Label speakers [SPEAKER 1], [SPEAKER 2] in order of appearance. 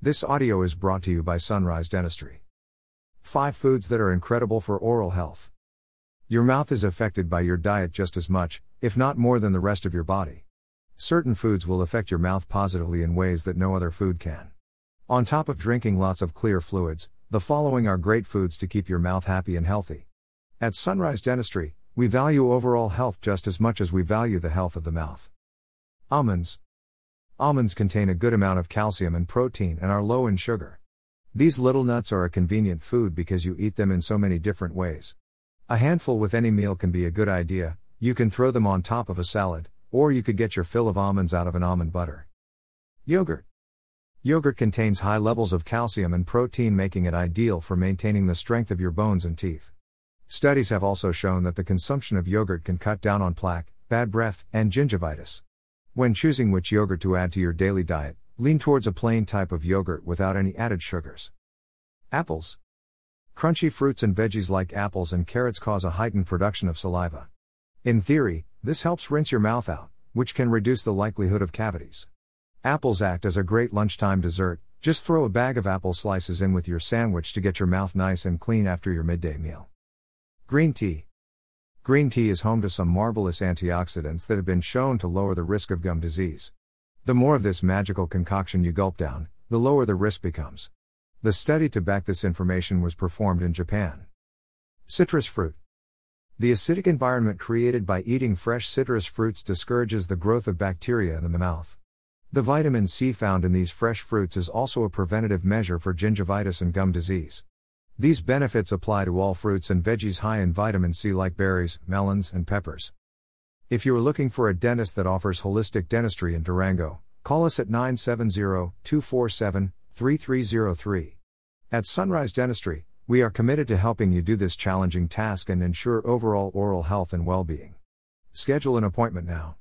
[SPEAKER 1] This audio is brought to you by Sunrise Dentistry. 5 foods that are incredible for oral health. Your mouth is affected by your diet just as much, if not more than the rest of your body. Certain foods will affect your mouth positively in ways that no other food can. On top of drinking lots of clear fluids, the following are great foods to keep your mouth happy and healthy. At Sunrise Dentistry, we value overall health just as much as we value the health of the mouth. Almonds. Almonds contain a good amount of calcium and protein and are low in sugar. These little nuts are a convenient food because you eat them in so many different ways. A handful with any meal can be a good idea, you can throw them on top of a salad, or you could get your fill of almonds out of an almond butter. Yogurt. Yogurt contains high levels of calcium and protein, making it ideal for maintaining the strength of your bones and teeth. Studies have also shown that the consumption of yogurt can cut down on plaque, bad breath, and gingivitis. When choosing which yogurt to add to your daily diet, lean towards a plain type of yogurt without any added sugars. Apples. Crunchy fruits and veggies like apples and carrots cause a heightened production of saliva. In theory, this helps rinse your mouth out, which can reduce the likelihood of cavities. Apples act as a great lunchtime dessert, just throw a bag of apple slices in with your sandwich to get your mouth nice and clean after your midday meal. Green tea. Green tea is home to some marvelous antioxidants that have been shown to lower the risk of gum disease. The more of this magical concoction you gulp down, the lower the risk becomes. The study to back this information was performed in Japan. Citrus fruit. The acidic environment created by eating fresh citrus fruits discourages the growth of bacteria in the mouth. The vitamin C found in these fresh fruits is also a preventative measure for gingivitis and gum disease. These benefits apply to all fruits and veggies high in vitamin C like berries, melons, and peppers. If you are looking for a dentist that offers holistic dentistry in Durango, call us at 970 247 3303. At Sunrise Dentistry, we are committed to helping you do this challenging task and ensure overall oral health and well being. Schedule an appointment now.